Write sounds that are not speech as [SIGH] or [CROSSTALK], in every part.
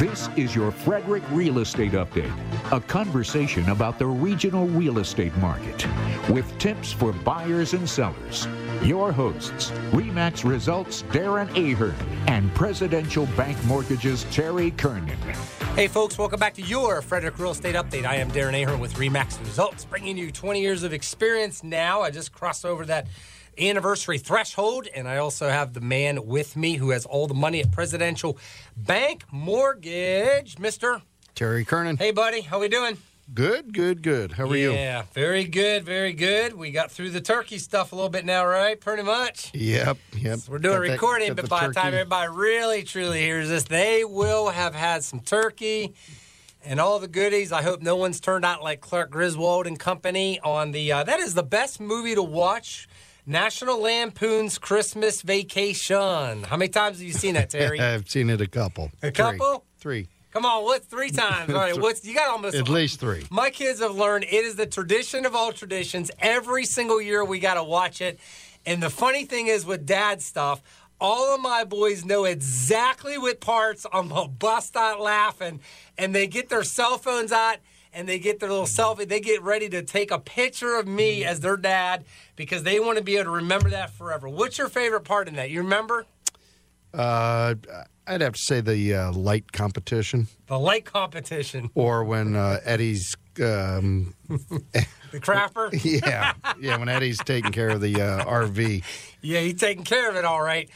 This is your Frederick Real Estate Update, a conversation about the regional real estate market with tips for buyers and sellers. Your hosts, REMAX Results Darren Ahern and Presidential Bank Mortgages Terry Kernan. Hey, folks, welcome back to your Frederick Real Estate Update. I am Darren Ahern with REMAX Results, bringing you 20 years of experience now. I just crossed over that anniversary threshold, and I also have the man with me who has all the money at Presidential Bank Mortgage, Mr. Terry Kernan. Hey, buddy, how we doing? Good, good, good. How are you? Yeah, very good, very good. We got through the turkey stuff a little bit now, right? Pretty much. Yep, yep. So we're doing Got that- recording, got but the by the time everybody really truly hears this, they will have had some turkey and all the goodies. I hope no one's turned out like Clark Griswold and company on the. Uh, that is the best movie to watch. National Lampoon's Christmas Vacation. How many times have you seen that, Terry? [LAUGHS] I've seen it a couple. A couple? Three. Come on, what three times? All right, what's you got almost At least three. my kids have learned it is the tradition of all traditions. Every single year we got to watch it. And the funny thing is with dad stuff, all of my boys know exactly what parts I'm to bust out laughing. And they get their cell phones out and they get their little selfie. They get ready to take a picture of me as their dad because they want to be able to remember that forever. What's your favorite part in that? You remember? Uh, I'd have to say the uh, light competition, The light competition, or when uh, Eddie's. Um, [LAUGHS] the crapper. [LAUGHS] yeah, yeah. When Eddie's taking care of the uh, RV. Yeah, he's taking care of it all right.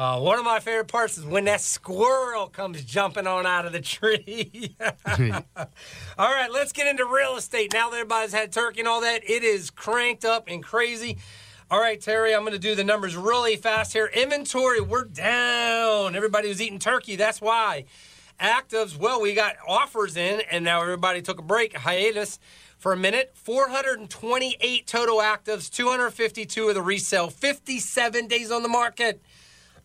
Uh, one of my favorite parts is when that squirrel comes jumping on out of the tree. [LAUGHS] all right, let's get into real estate. Now that everybody's had turkey and all that, it is cranked up and crazy. All right, Terry, I'm going to do the numbers really fast here. Inventory, we're down. Everybody was eating turkey. That's why. Actives, well, we got offers in, and now everybody took a break, hiatus for a minute. 428 total actives, 252 of the resale, 57 days on the market.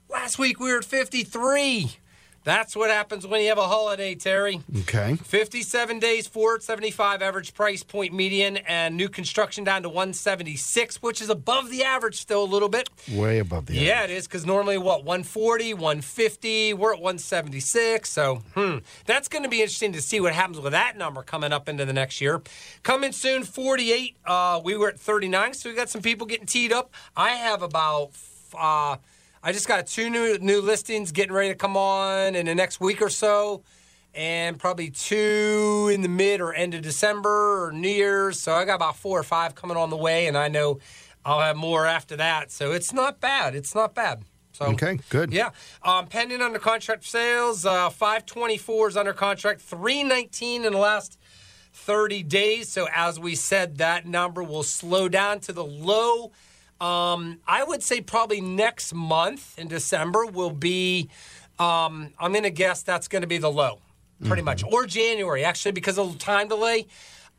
Last week we were at 53. That's what happens when you have a holiday, Terry. Okay. 57 days, 475 average price point median, and new construction down to 176, which is above the average still a little bit. Way above the. Yeah, it is because normally what 140, 150, we're at 176. So, hmm, that's going to be interesting to see what happens with that number coming up into the next year. Coming soon, 48. Uh, we were at 39, so we got some people getting teed up. I have about. Uh, I just got two new new listings getting ready to come on in the next week or so, and probably two in the mid or end of December or New Year's. So I got about four or five coming on the way, and I know I'll have more after that. So it's not bad. It's not bad. So Okay, good. Yeah, um, pending under contract sales, uh, five twenty four is under contract, three nineteen in the last. 30 days. So, as we said, that number will slow down to the low um, I would say probably next month in December will be. Um, I'm going to guess that's going to be the low, pretty much, or January actually because of the time delay.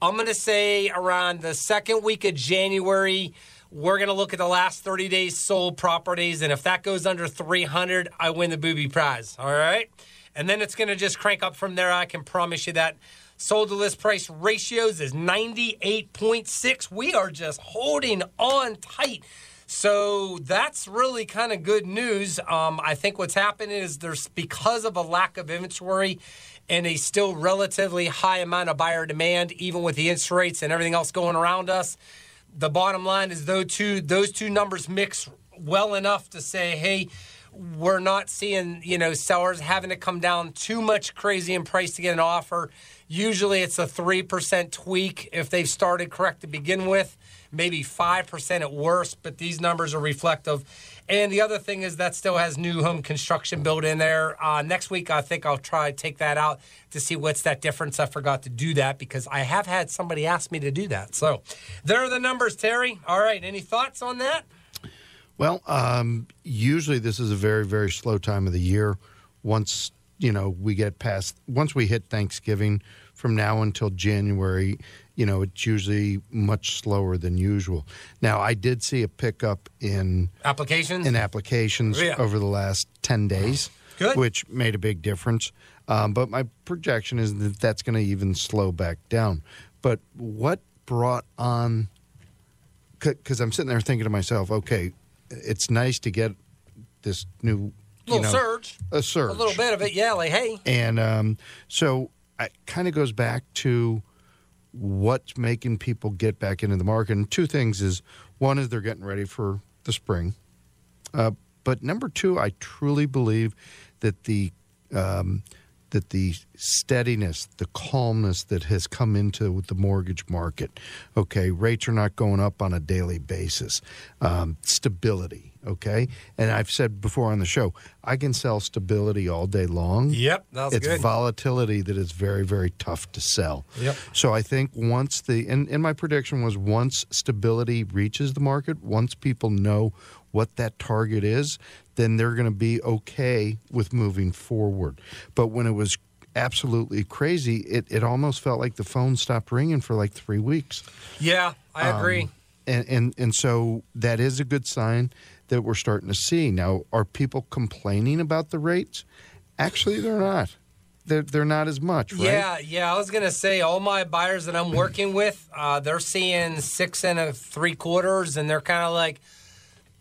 I'm going to say around the second week of January. We're going to look at the last 30 days sold properties, and if that goes under 300, I win the booby prize. All right, and then it's going to just crank up from there. I can promise you that. Sold to list price ratios is 98.6. We are just holding on tight. So that's really kind of good news. Um, I think what's happening is there's because of a lack of inventory and a still relatively high amount of buyer demand, even with the interest rates and everything else going around us. The bottom line is those two those two numbers mix well enough to say, hey, we're not seeing you know sellers having to come down too much crazy in price to get an offer. Usually it's a three percent tweak if they've started correct to begin with, maybe five percent at worst. But these numbers are reflective. And the other thing is that still has new home construction built in there. Uh, next week, I think I'll try to take that out to see what's that difference. I forgot to do that because I have had somebody ask me to do that. So there are the numbers, Terry. All right, any thoughts on that? Well, um, usually this is a very, very slow time of the year. Once you know we get past, once we hit Thanksgiving, from now until January, you know it's usually much slower than usual. Now, I did see a pickup in Applications? in applications Yeah. over the last ten days, Good. which made a big difference. Um, but my projection is that that's going to even slow back down. But what brought on? Because I'm sitting there thinking to myself, okay, it's nice to get this new little know, surge, a surge, a little bit of it. Yeah, like hey, and um, so it kind of goes back to what's making people get back into the market. And two things is one is they're getting ready for the spring, uh, but number two, I truly believe that the um, that the steadiness, the calmness that has come into the mortgage market. Okay, rates are not going up on a daily basis. Um, stability. Okay, and I've said before on the show, I can sell stability all day long. Yep, that was it's good. volatility that is very, very tough to sell. Yep. So I think once the and, and my prediction was once stability reaches the market, once people know what that target is, then they're going to be okay with moving forward. But when it was absolutely crazy, it, it almost felt like the phone stopped ringing for like three weeks. yeah, I agree. Um, and, and and so that is a good sign that we're starting to see. Now, are people complaining about the rates? Actually, they're not. They're they're not as much, right? Yeah, yeah. I was gonna say all my buyers that I'm working with, uh, they're seeing six and a three quarters, and they're kind of like,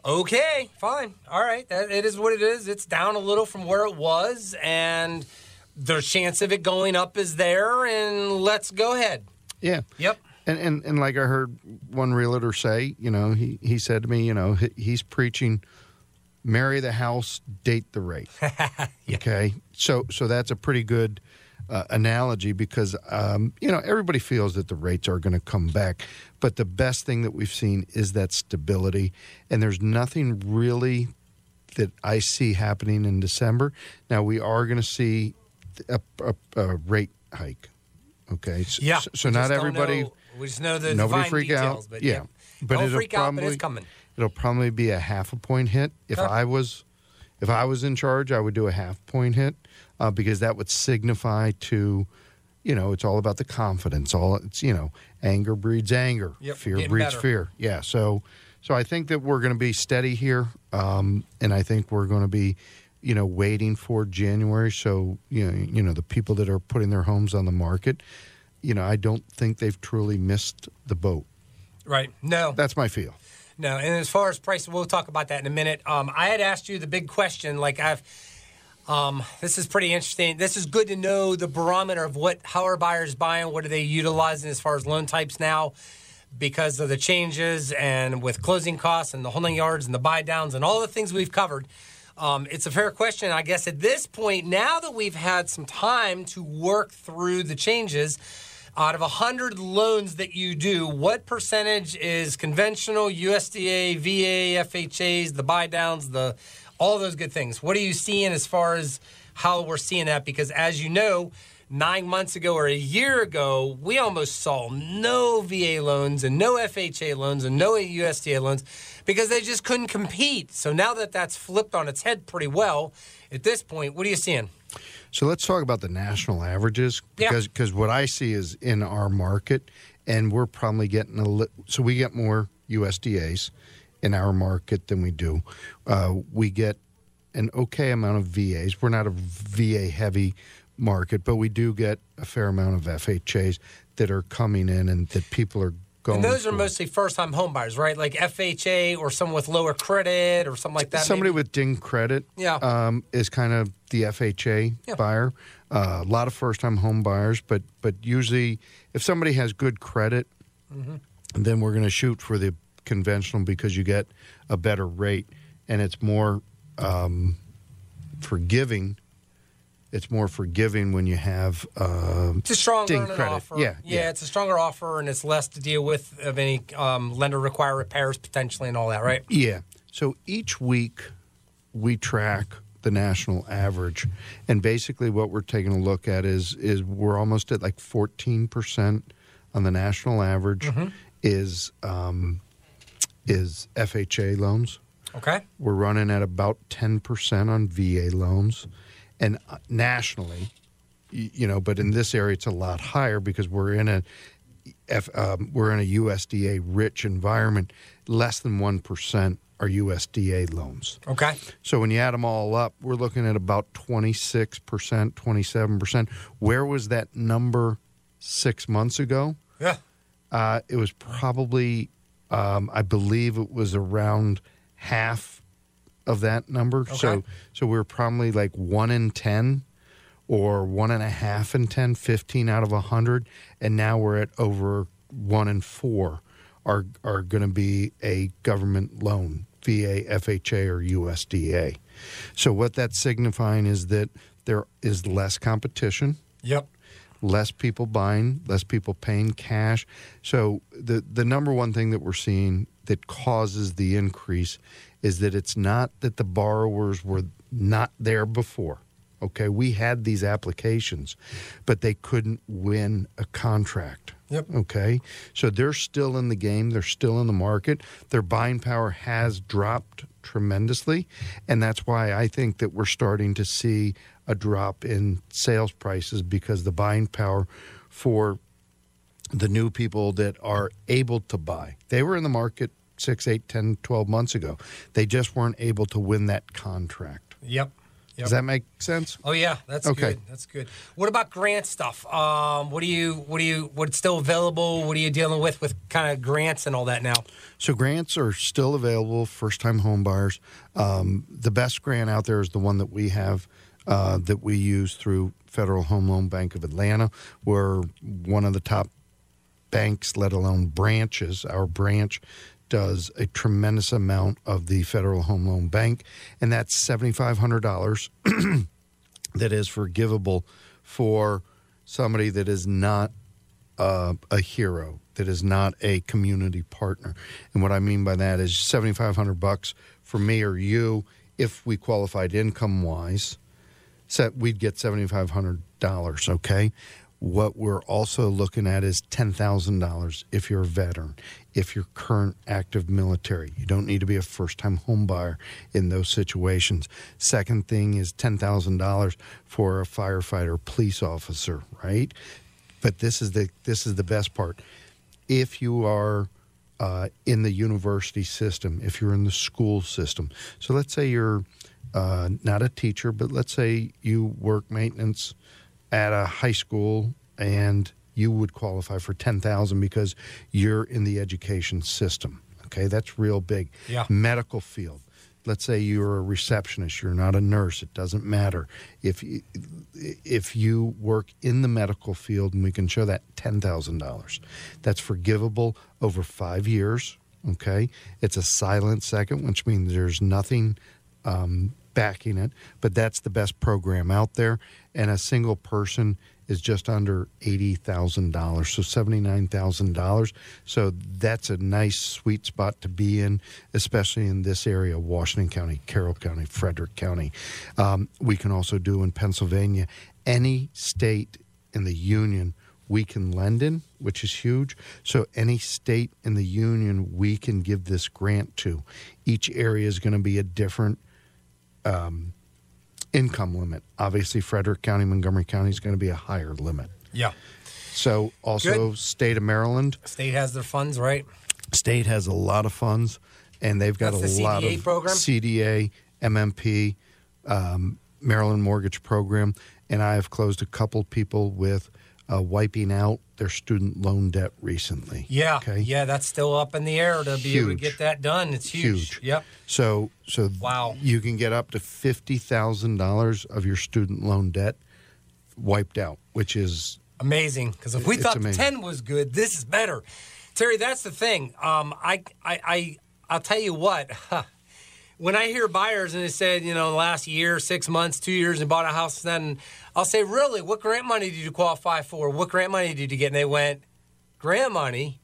okay, fine, all right, that, it is what it is. It's down a little from where it was, and the chance of it going up is there, and let's go ahead. Yeah. Yep. And, and and like I heard one realtor say, you know, he, he said to me, you know, he, he's preaching, marry the house, date the rate. [LAUGHS] Okay, so so that's a pretty good uh, analogy because um, you know everybody feels that the rates are going to come back, but the best thing that we've seen is that stability, and there's nothing really that I see happening in December. Now we are going to see a, a, a rate hike. Okay, so, Yeah. so, so not everybody know- we just know the nobody fine freak details, out. But yeah, but don't it'll freak probably out, but it's coming. it'll probably be a half a point hit. If Okay. I was if I was in charge, I would do a half point hit uh, because that would signify to you know it's all about the confidence. All it's you know anger breeds anger, Yep, fear getting breeds better. fear. Yeah, so so I think that we're going to be steady here, um, and I think we're going to be you know waiting for January. So you know you know the people that are putting their homes on the market. You know, I don't think they've truly missed the boat. Right. No. That's my feel. No, and as far as price, we'll talk about that in a minute. Um, I had asked you the big question. Like I've, um, this is pretty interesting. This is good to know the barometer of what how are buyers buying, what are they utilizing as far as loan types now, because of the changes and with closing costs and the holding yards and the buy downs and all the things we've covered. Um, it's a fair question, I guess. At this point, now that we've had some time to work through the changes, out of 100 loans that you do, what percentage is conventional, USDA, VA, FHAs, the buy downs, the all those good things? What are you seeing as far as how we're seeing that? Because as you know, nine months ago or a year ago, we almost saw no VA loans and no FHA loans and no USDA loans because they just couldn't compete. So now that that's flipped on its head pretty well, at this point, what are you seeing? So let's talk about the national averages Yeah. because because what I see is in our market, and we're probably getting a li- so we get more USDA's in our market than we do. Uh, we get an okay amount of VAs. We're not a VA heavy market, but we do get a fair amount of FHAs that are coming in and that people are going. And those are mostly first time home buyers, right? Like FHA or someone with lower credit or something like that. Somebody maybe? with ding credit, Yeah. um, is kind of the FHA Yeah. buyer. Uh, a lot of first-time home buyers, but but usually, if somebody has good credit, Mm-hmm. then we're going to shoot for the conventional because you get a better rate, and it's more um, forgiving. It's more forgiving when you have um, It's a stronger credit. offer. Yeah, yeah, yeah. it's a stronger offer and it's less to deal with of any um, lender require repairs potentially and all that, right? Yeah. So each week we track the national average, and basically what we're taking a look at is is we're almost at like fourteen percent on the national average is um, is FHA loans. Okay. We're running at about ten percent on VA loans, and uh, nationally, you know, but in this area it's a lot higher because we're in a F, um, we're in a USDA rich environment. Less than one percent are USDA loans. Okay. So when you add them all up, we're looking at about twenty six percent, twenty seven percent. Where was that number six months ago? Yeah. Uh, it was probably, um, I believe, it was around half of that number. So Okay. so we're probably like one in ten or one and a half in 10, 15 out of a hundred, and now we're at over one in four are are going to be a government loan, VA, FHA, or USDA. So what that's signifying is that there is less competition Yep. less people buying, less people paying cash. So the the number one thing that we're seeing that causes the increase is that it's not that the borrowers were not there before. Okay, we had these applications, but they couldn't win a contract. Yep. Okay, so they're still in the game. They're still in the market. Their buying power has dropped tremendously, and that's why I think that we're starting to see a drop in sales prices because the buying power for the new people that are able to buy. They were in the market six, eight, 10, 12 months ago. They just weren't able to win that contract. Yep. Yep. Does that make sense? Oh yeah, that's Okay. good. That's good. What about grant stuff? Um, what do you, what do you, what's still available? What are you dealing with with kind of grants and all that now? So grants are still available first time home buyers. Um, the best grant out there is the one that we have uh, that we use through Federal Home Loan Bank of Atlanta. We're one of the top banks, let alone branches. Our branch does a tremendous amount of the Federal Home Loan Bank, and that's $7,500 [CLEARS THROAT] that is forgivable for somebody that is not uh, a hero that is not a community partner. And what I mean by that is 7500 bucks for me or you if we qualified income wise, set we'd get $7500, okay? What we're also looking at is $10,000 if you're a veteran, if you're current active military. You don't need to be a first time home buyer in those situations. Second thing is $10,000 for a firefighter, police officer, right? But this is the this is the best part. If you are uh, in the university system, if you're in the school system, so let's say you're uh, not a teacher, but let's say you work maintenance at a high school and you would qualify for 10,000 because you're in the education system. Okay, that's real big. Yeah. Medical field. Let's say you're a receptionist, you're not a nurse, it doesn't matter. If you, if you work in the medical field and we can show that $10,000. That's forgivable over 5 years, okay? It's a silent second, which means there's nothing um, backing it, but that's the best program out there. And a single person is just under eighty thousand dollars, so seventy nine thousand dollars. So that's a nice sweet spot to be in, especially in this area: Washington County, Carroll County, Frederick County. Um, we can also do in Pennsylvania, any state in the union. We can lend in, which is huge. So, any state in the union we can give this grant to. Each area is going to be a different income limit. Obviously, Frederick County, Montgomery County is going to be a higher limit. Yeah. So, also, Good. state of Maryland, State has their funds, right? state has a lot of funds, and they've got That's a the lot CDA of program? CDA, MMP, um, Maryland Mortgage Program, and I have closed a couple people with uh, wiping out their student loan debt recently. Yeah. Okay. Yeah, that's still up in the air to be able to get that done. It's huge. Huge. Yep. So, so Wow. you can get up to fifty thousand dollars of your student loan debt wiped out, which is Amazing. Because if we thought. 10 was good, this is better. Terry, that's the thing. Um, I, I, I, I'll tell you what. [LAUGHS] When I hear buyers and they said, you know, the last year, six months, two years, and bought a house, then I'll say, really, what grant money did you qualify for? What grant money did you get? And they went, grant money?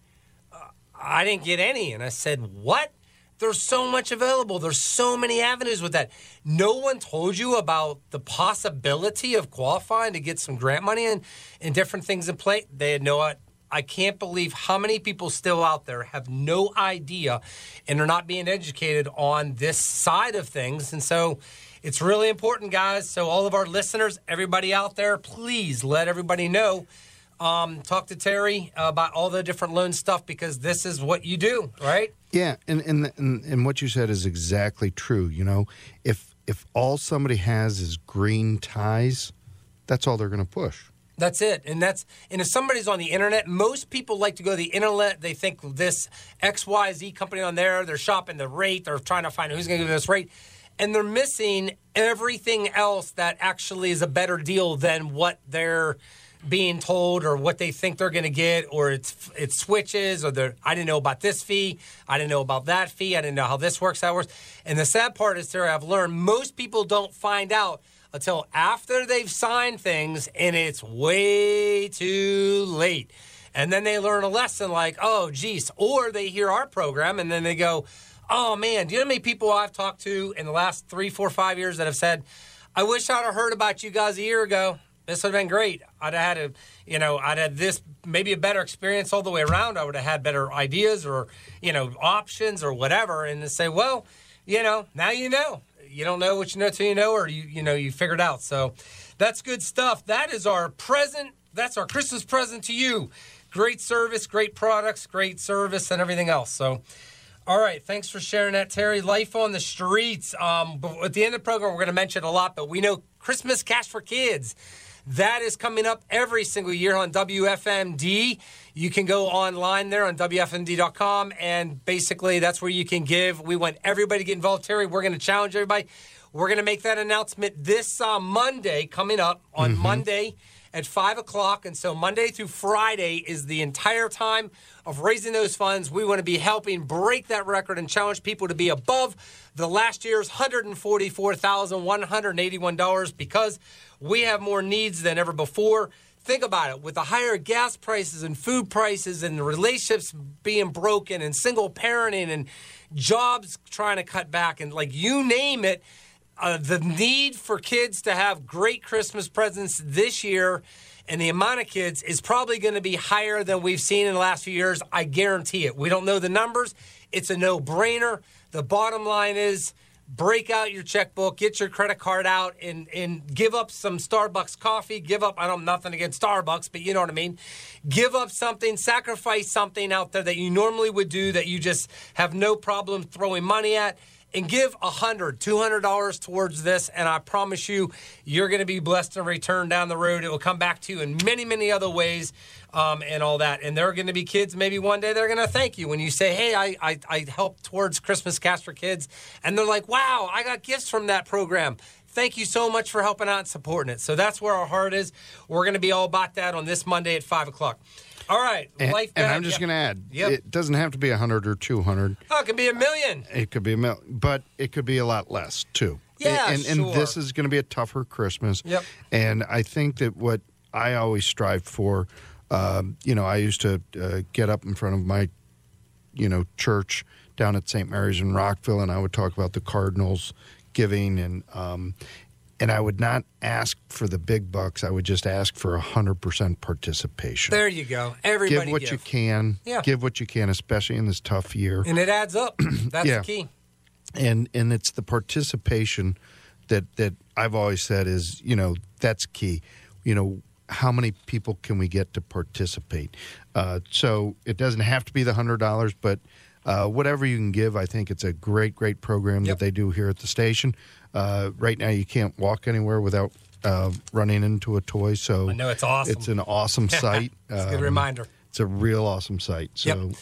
Uh, I didn't get any. And I said, what? There's so much available. There's so many avenues with that. No one told you about the possibility of qualifying to get some grant money and, and different things in play. They had no I can't believe how many people still out there have no idea and are not being educated on this side of things. And so it's really important, guys. So, all of our listeners, everybody out there, please let everybody know. Um, talk to Terry about all the different loan stuff because this is what you do, right? Yeah, and, and and and what you said is exactly true. You know, if if all somebody has is green ties, that's all they're going to push. That's it. And that's and if somebody's on the internet, most people like to go to the internet. They think this XYZ company on there, they're shopping the rate, they're trying to find who's gonna give this rate. and they're missing everything else that actually is a better deal than what they're being told or what they think they're going to get or it's it switches or they're I didn't know about this fee I didn't know about that fee I didn't know how this works that works and the sad part is there I've learned most people don't find out until after they've signed things and it's way too late and then they learn a lesson like oh geez or they hear our program and then they go oh man do you know how many people I've talked to in the last three four five years that have said I wish I'd have heard about you guys a year ago this would have been great. I'd have had a, you know, I'd had this maybe a better experience all the way around. I would have had better ideas or, you know, options or whatever. And say, well, you know, now you know. You don't know what you know till you know, or you, you know, you figured out. So that's good stuff. That is our present. That's our Christmas present to you. Great service, great products, great service, and everything else. So, all right, thanks for sharing that, Terry. Life on the streets. Um, at the end of the program, we're going to mention a lot, but we know Christmas cash for kids. That is coming up every single year on WFMD. You can go online there on WFMD.com, and basically that's where you can give. We want everybody to get involved. Terry, we're going to challenge everybody. We're going to make that announcement this uh, Monday coming up on mm-hmm. Monday at 5 o'clock. And so Monday through Friday is the entire time of raising those funds. We want to be helping break that record and challenge people to be above the last year's $144,181 because we have more needs than ever before. Think about it with the higher gas prices and food prices and the relationships being broken and single parenting and jobs trying to cut back and like you name it uh, the need for kids to have great Christmas presents this year and the amount of kids is probably going to be higher than we've seen in the last few years. I guarantee it. We don't know the numbers. It's a no brainer. The bottom line is break out your checkbook, get your credit card out, and and give up some Starbucks coffee. Give up. I don't have nothing against Starbucks, but you know what I mean. Give up something, sacrifice something out there that you normally would do that you just have no problem throwing money at and give a hundred, two hundred dollars towards this, and I promise you, you're going to be blessed in return down the road. It will come back to you in many, many other ways, um, and all that. And there are going to be kids. Maybe one day they're going to thank you when you say, "Hey, I, I I helped towards Christmas Cash for Kids," and they're like, "Wow, I got gifts from that program." Thank you so much for helping out and supporting it. So that's where our heart is. We're going to be all about that on this Monday at five o'clock. All right, and, life. And I'm just yep. going to add, yep. it doesn't have to be a hundred or two hundred. Oh, it could be a million. It could be a million, but it could be a lot less too. Yeah, and, sure. and this is going to be a tougher Christmas. Yep. And I think that what I always strive for, um, you know, I used to uh, get up in front of my, you know, church down at St. Mary's in Rockville, and I would talk about the Cardinals giving and um, and I would not ask for the big bucks. I would just ask for hundred percent participation. There you go. Everybody give what give. you can. Yeah. Give what you can, especially in this tough year. And it adds up. [CLEARS THROAT] That's yeah. the key. And and it's the participation that that I've always said is you know that's key. You know how many people can we get to participate? Uh, so it doesn't have to be the hundred dollars, but uh, whatever you can give, I think it's a great, great program yep. that they do here at the station. Uh, right now, you can't walk anywhere without uh, running into a toy. So I know it's awesome. It's an awesome sight. [LAUGHS] it's a good um, reminder. It's a real awesome sight. So. Yep.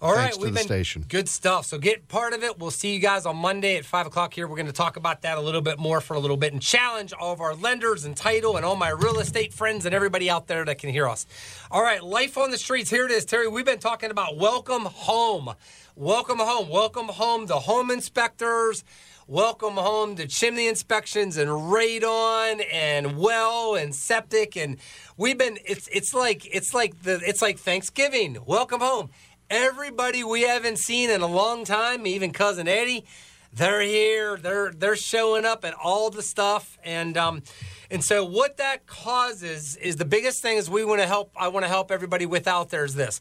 All right, we've been station. good stuff. So get part of it. We'll see you guys on Monday at five o'clock here. We're going to talk about that a little bit more for a little bit and challenge all of our lenders and title and all my real estate friends and everybody out there that can hear us. All right, life on the streets. Here it is, Terry. We've been talking about welcome home, welcome home, welcome home. The home inspectors. Welcome home to chimney inspections and radon and well and septic and we've been it's it's like it's like the it's like Thanksgiving. Welcome home everybody we haven't seen in a long time, even cousin Eddie, they're here. They're they're showing up at all the stuff, and um, and so what that causes is the biggest thing is we want to help. I want to help everybody with out there is this.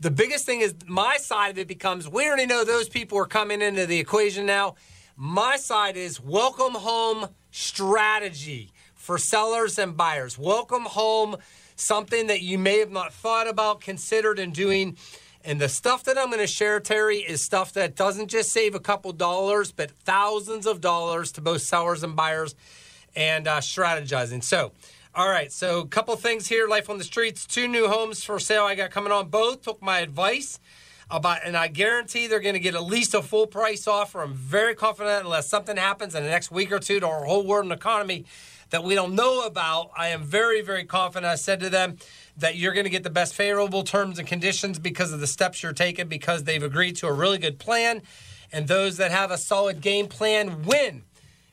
The biggest thing is my side of it becomes we already know those people are coming into the equation now. My side is welcome home strategy for sellers and buyers. Welcome home, something that you may have not thought about, considered, and doing and the stuff that I'm going to share, Terry, is stuff that doesn't just save a couple dollars, but thousands of dollars to both sellers and buyers and uh, strategizing. So, all right, so a couple things here. Life on the streets, two new homes for sale I got coming on. Both took my advice. About, and I guarantee they're going to get at least a full price offer. I'm very confident, unless something happens in the next week or two to our whole world and economy that we don't know about. I am very, very confident. I said to them that you're going to get the best favorable terms and conditions because of the steps you're taking, because they've agreed to a really good plan, and those that have a solid game plan win.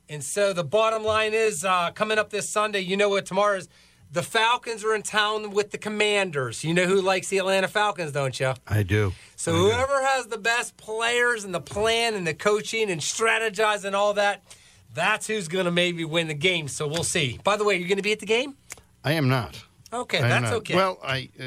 And so the bottom line is uh, coming up this Sunday. You know what tomorrow is. The Falcons are in town with the Commanders. You know who likes the Atlanta Falcons, don't you? I do. So I do. whoever has the best players and the plan and the coaching and strategizing and all that, that's who's going to maybe win the game. So we'll see. By the way, you're going to be at the game? I am not. Okay, I that's not. okay. Well, I uh,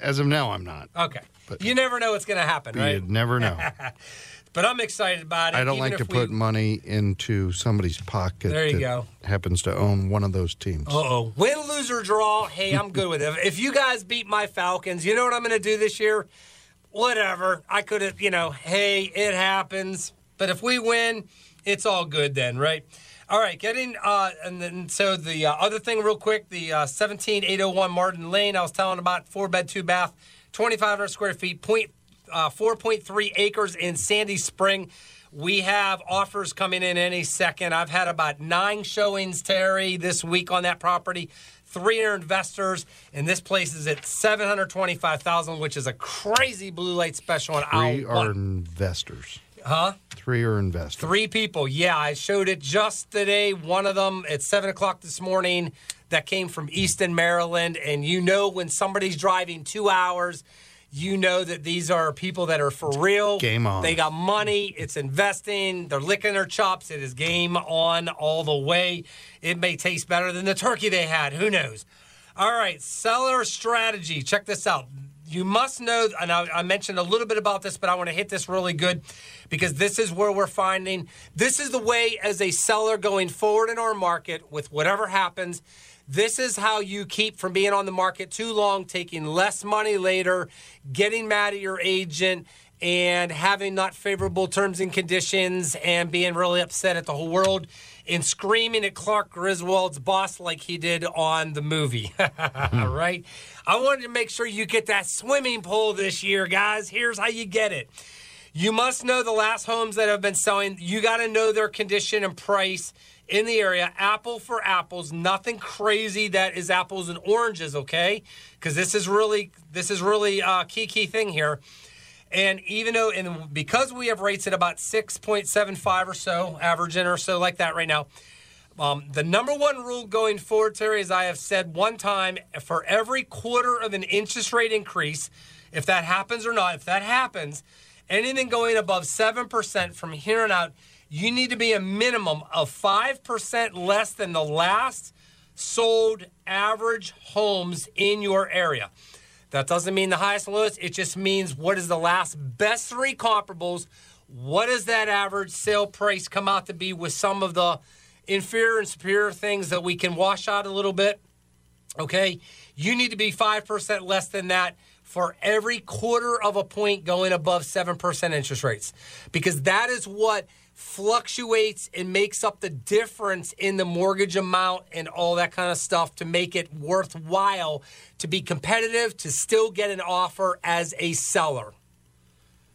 as of now, I'm not. okay. but- you never know what's going to happen, right? You never know. [LAUGHS] But I'm excited about it. I don't like to if put money into somebody's pocket There you that go. happens to own one of those teams. Uh oh. Win, lose, or draw. Hey, I'm good with it. If you guys beat my Falcons, you know what I'm going to do this year? Whatever. I could have, you know, hey, it happens. But if we win, it's all good then, right? All right, getting, uh, and then so the uh, other thing, real quick, the uh, 17801 Martin Lane, I was telling about four bed, two bath, 2,500 square feet, point, uh, 4.3 acres in Sandy Spring. We have offers coming in any second. I've had about nine showings, Terry, this week on that property. 300 investors, and this place is at 725,000, which is a crazy blue light special aisle Three are investors. Huh? Three are investors. Three people. Yeah, I showed it just today. One of them at seven o'clock this morning. That came from Easton, Maryland. And you know when somebody's driving two hours, you know that these are people that are for real. Game on. They got money. It's investing. They're licking their chops. It is game on all the way. It may taste better than the turkey they had. Who knows? All right, seller strategy. Check this out. You must know, and I, I mentioned a little bit about this, but I want to hit this really good because this is where we're finding this is the way as a seller going forward in our market with whatever happens. This is how you keep from being on the market too long, taking less money later, getting mad at your agent, and having not favorable terms and conditions and being really upset at the whole world and screaming at Clark Griswold's boss like he did on the movie. [LAUGHS] All right. I wanted to make sure you get that swimming pool this year, guys. Here's how you get it. You must know the last homes that have been selling. You got to know their condition and price in the area. Apple for apples, nothing crazy that is apples and oranges, okay? Because this is really this is really a key key thing here. And even though, and because we have rates at about 6.75 or so, averaging or so like that right now, um, the number one rule going forward, Terry, as I have said one time, for every quarter of an interest rate increase, if that happens or not, if that happens, anything going above 7% from here on out, you need to be a minimum of 5% less than the last sold average homes in your area. That doesn't mean the highest and lowest. It just means what is the last best three comparables. What does that average sale price come out to be with some of the inferior and superior things that we can wash out a little bit? Okay. You need to be 5% less than that for every quarter of a point going above 7% interest rates because that is what fluctuates and makes up the difference in the mortgage amount and all that kind of stuff to make it worthwhile to be competitive to still get an offer as a seller.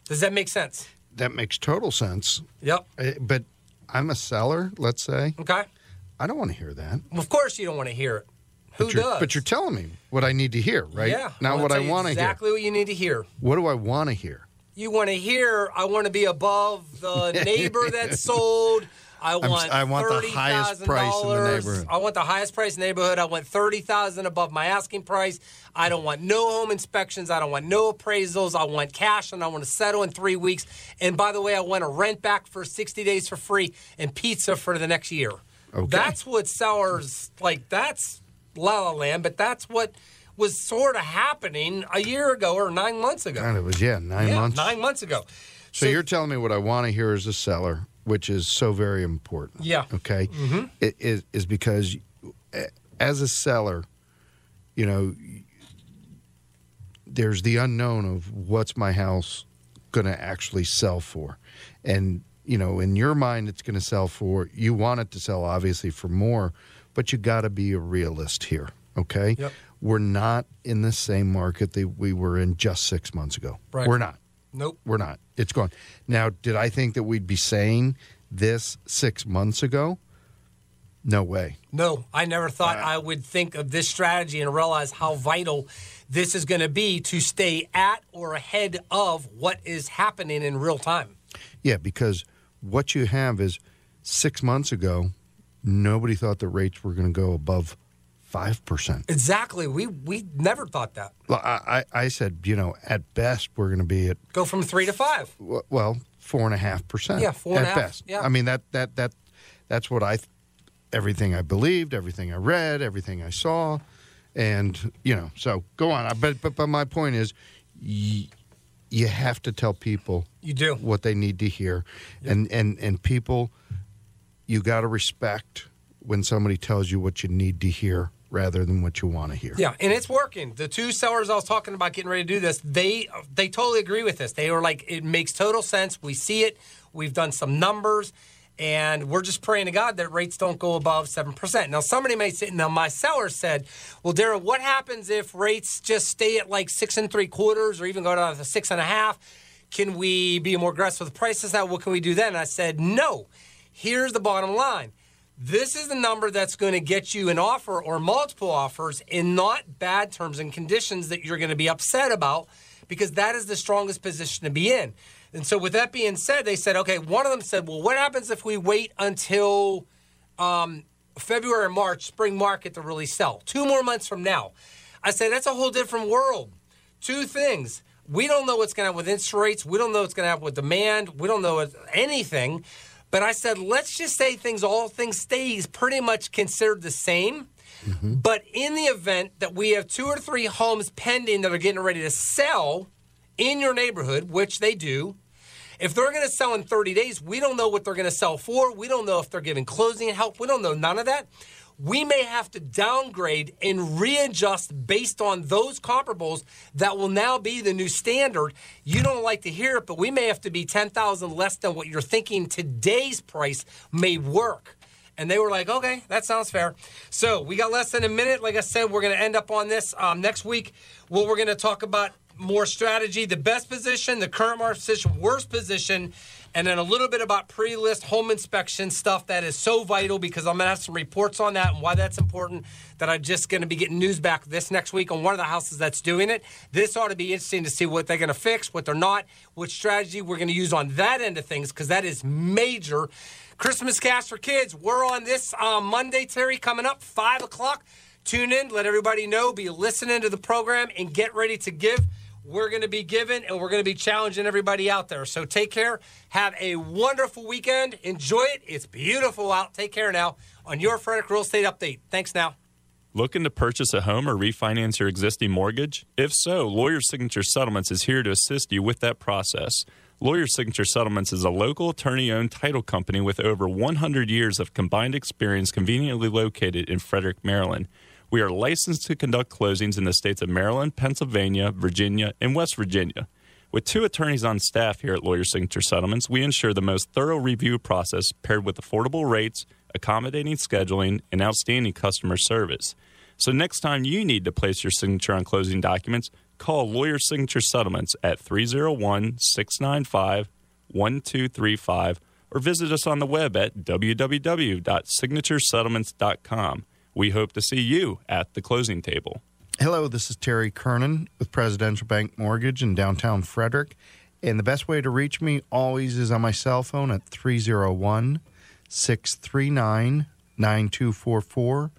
Does that make sense? That makes total sense. Yep. Uh, But I'm a seller, let's say. Okay. I don't want to hear that. Well, of course you don't want to hear it. Who But does? but you're telling me what I need to hear, right? Yeah. I'm what I want to hear. Exactly what you need to hear. What do I want to hear? You want to hear? I want to be above the neighbor that [LAUGHS] sold. I want. I want the highest $30,000. price in the neighborhood. I want the highest price in the neighborhood. I want thirty thousand above my asking price. I don't want no home inspections. I don't want no appraisals. I want cash, and I want to settle in three weeks. And by the way, I want to rent back for sixty days for free and pizza for the next year. Okay. That's what sellers like. That's La La Land, but that's what was sort of happening a year ago or nine months ago. God, it was yeah, nine Yeah, months. nine months ago. So, you're telling me what I want to hear as a seller, which is so very important. Yeah. Okay. Mm-hmm. It is is because uh, as a seller, you know, there's the unknown of what's my house going to actually sell for, and you know, in your mind, it's going to sell for. You want it to sell, obviously, for more, but you got to be a realist here. Okay. Yep. We're not in the same market that we were in just six months ago. Right. We're not. Nope. We're not. It's gone. Now, did I think that we'd be saying this six months ago? No way. No, I never thought uh, I would think of this strategy and realize how vital this is going to be to stay at or ahead of what is happening in real time. Yeah, because what you have is six months ago, nobody thought the rates were going to go above five percent. Exactly. We we never thought that. Well, I, I I said, you know, at best we're going to be at Go from three to five. well four and a half percent. Yeah, four at half, best. yeah. I mean that that that that's what I everything I believed, everything I read, everything I saw, and you know. So go on. But but but my point is, y- you have to tell people You do. what they need to hear, and and and people, you got to respect when somebody tells you what you need to hear rather than what you want to hear. Yeah, and it's working. The two sellers I was talking about getting ready to do this, they they totally agree with this. They were like, it makes total sense. We see it. We've done some numbers, and we're just praying to God that rates don't go above seven percent. Now, somebody may say, now my seller said, well, Darren, what happens if rates just stay at like six and three quarters, or even go down to six and a half? Can we be more aggressive with prices? Now, what can we do then? And I said, no. Here's the bottom line. This is the number that's going to get you an offer or multiple offers in not bad terms and conditions that you're going to be upset about because that is the strongest position to be in. And so, with that being said, they said, okay, one of them said, well, what happens if we wait until um, February or March, spring market to really sell? Two more months from now. I said, that's a whole different world. Two things. We don't know what's going to happen with interest rates. We don't know what's going to happen with demand. We don't know anything. But I said, let's just say things, all things stays pretty much considered the same. Mm-hmm. But in the event that we have two or three homes pending that are getting ready to sell in your neighborhood, which they do, if they're going to sell in 30 days, we don't know what they're going to sell for. We don't know if they're giving closing help. We don't know none of that. We may have to downgrade and readjust based on those comparables that will now be the new standard. You don't like to hear it, but we may have to be 10,000 less than what you're thinking today's price may work. And they were like, okay, that sounds fair. So we got less than a minute. Like I said, we're going to end up on this um, next week. What we're going to talk about more strategy, the best position, the current market position, worst position, and then a little bit about pre-list home inspection stuff that is so vital because I'm going to have some reports on that and why that's important. That I'm just going to be getting news back this next week on one of the houses that's doing it. This ought to be interesting to see what they're going to fix, what they're not, what strategy we're going to use on that end of things because that is major. Christmas Cash for Kids. We're on this um, Monday, Terry, coming up five o'clock. Tune in, let everybody know, be listening to the program, and get ready to give. We're going to be giving and we're going to be challenging everybody out there. So take care. Have a wonderful weekend. Enjoy it. It's beautiful out. Take care now on your Frederick Real Estate Update. Thanks now. Looking to purchase a home or refinance your existing mortgage? If so, Lawyer Signature Settlements is here to assist you with that process. Lawyer Signature Settlements is a local attorney owned title company with over 100 years of combined experience conveniently located in Frederick, Maryland. We are licensed to conduct closings in the states of Maryland, Pennsylvania, Virginia, and West Virginia. With two attorneys on staff here at Lawyer Signature Settlements, we ensure the most thorough review process paired with affordable rates, accommodating scheduling, and outstanding customer service. So next time you need to place your signature on closing documents, call Lawyer Signature Settlements at 301 695 1235 or visit us on the web at www.signaturesettlements.com. We hope to see you at the closing table. Hello, this is Terry Kernan with Presidential Bank Mortgage in downtown Frederick. And the best way to reach me always is on my cell phone at 301 639 9244.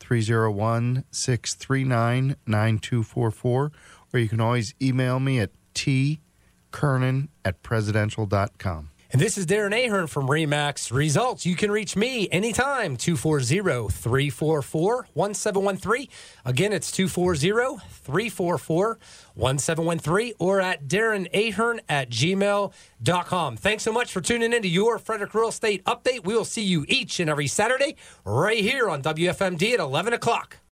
301 639 9244. Or you can always email me at tkernan at presidential.com. And this is Darren Ahern from Remax Results. You can reach me anytime, 240-344-1713. Again, it's 240-344-1713 or at Darren Ahern at gmail.com. Thanks so much for tuning in to your Frederick Real Estate Update. We will see you each and every Saturday right here on WFMD at 11 o'clock.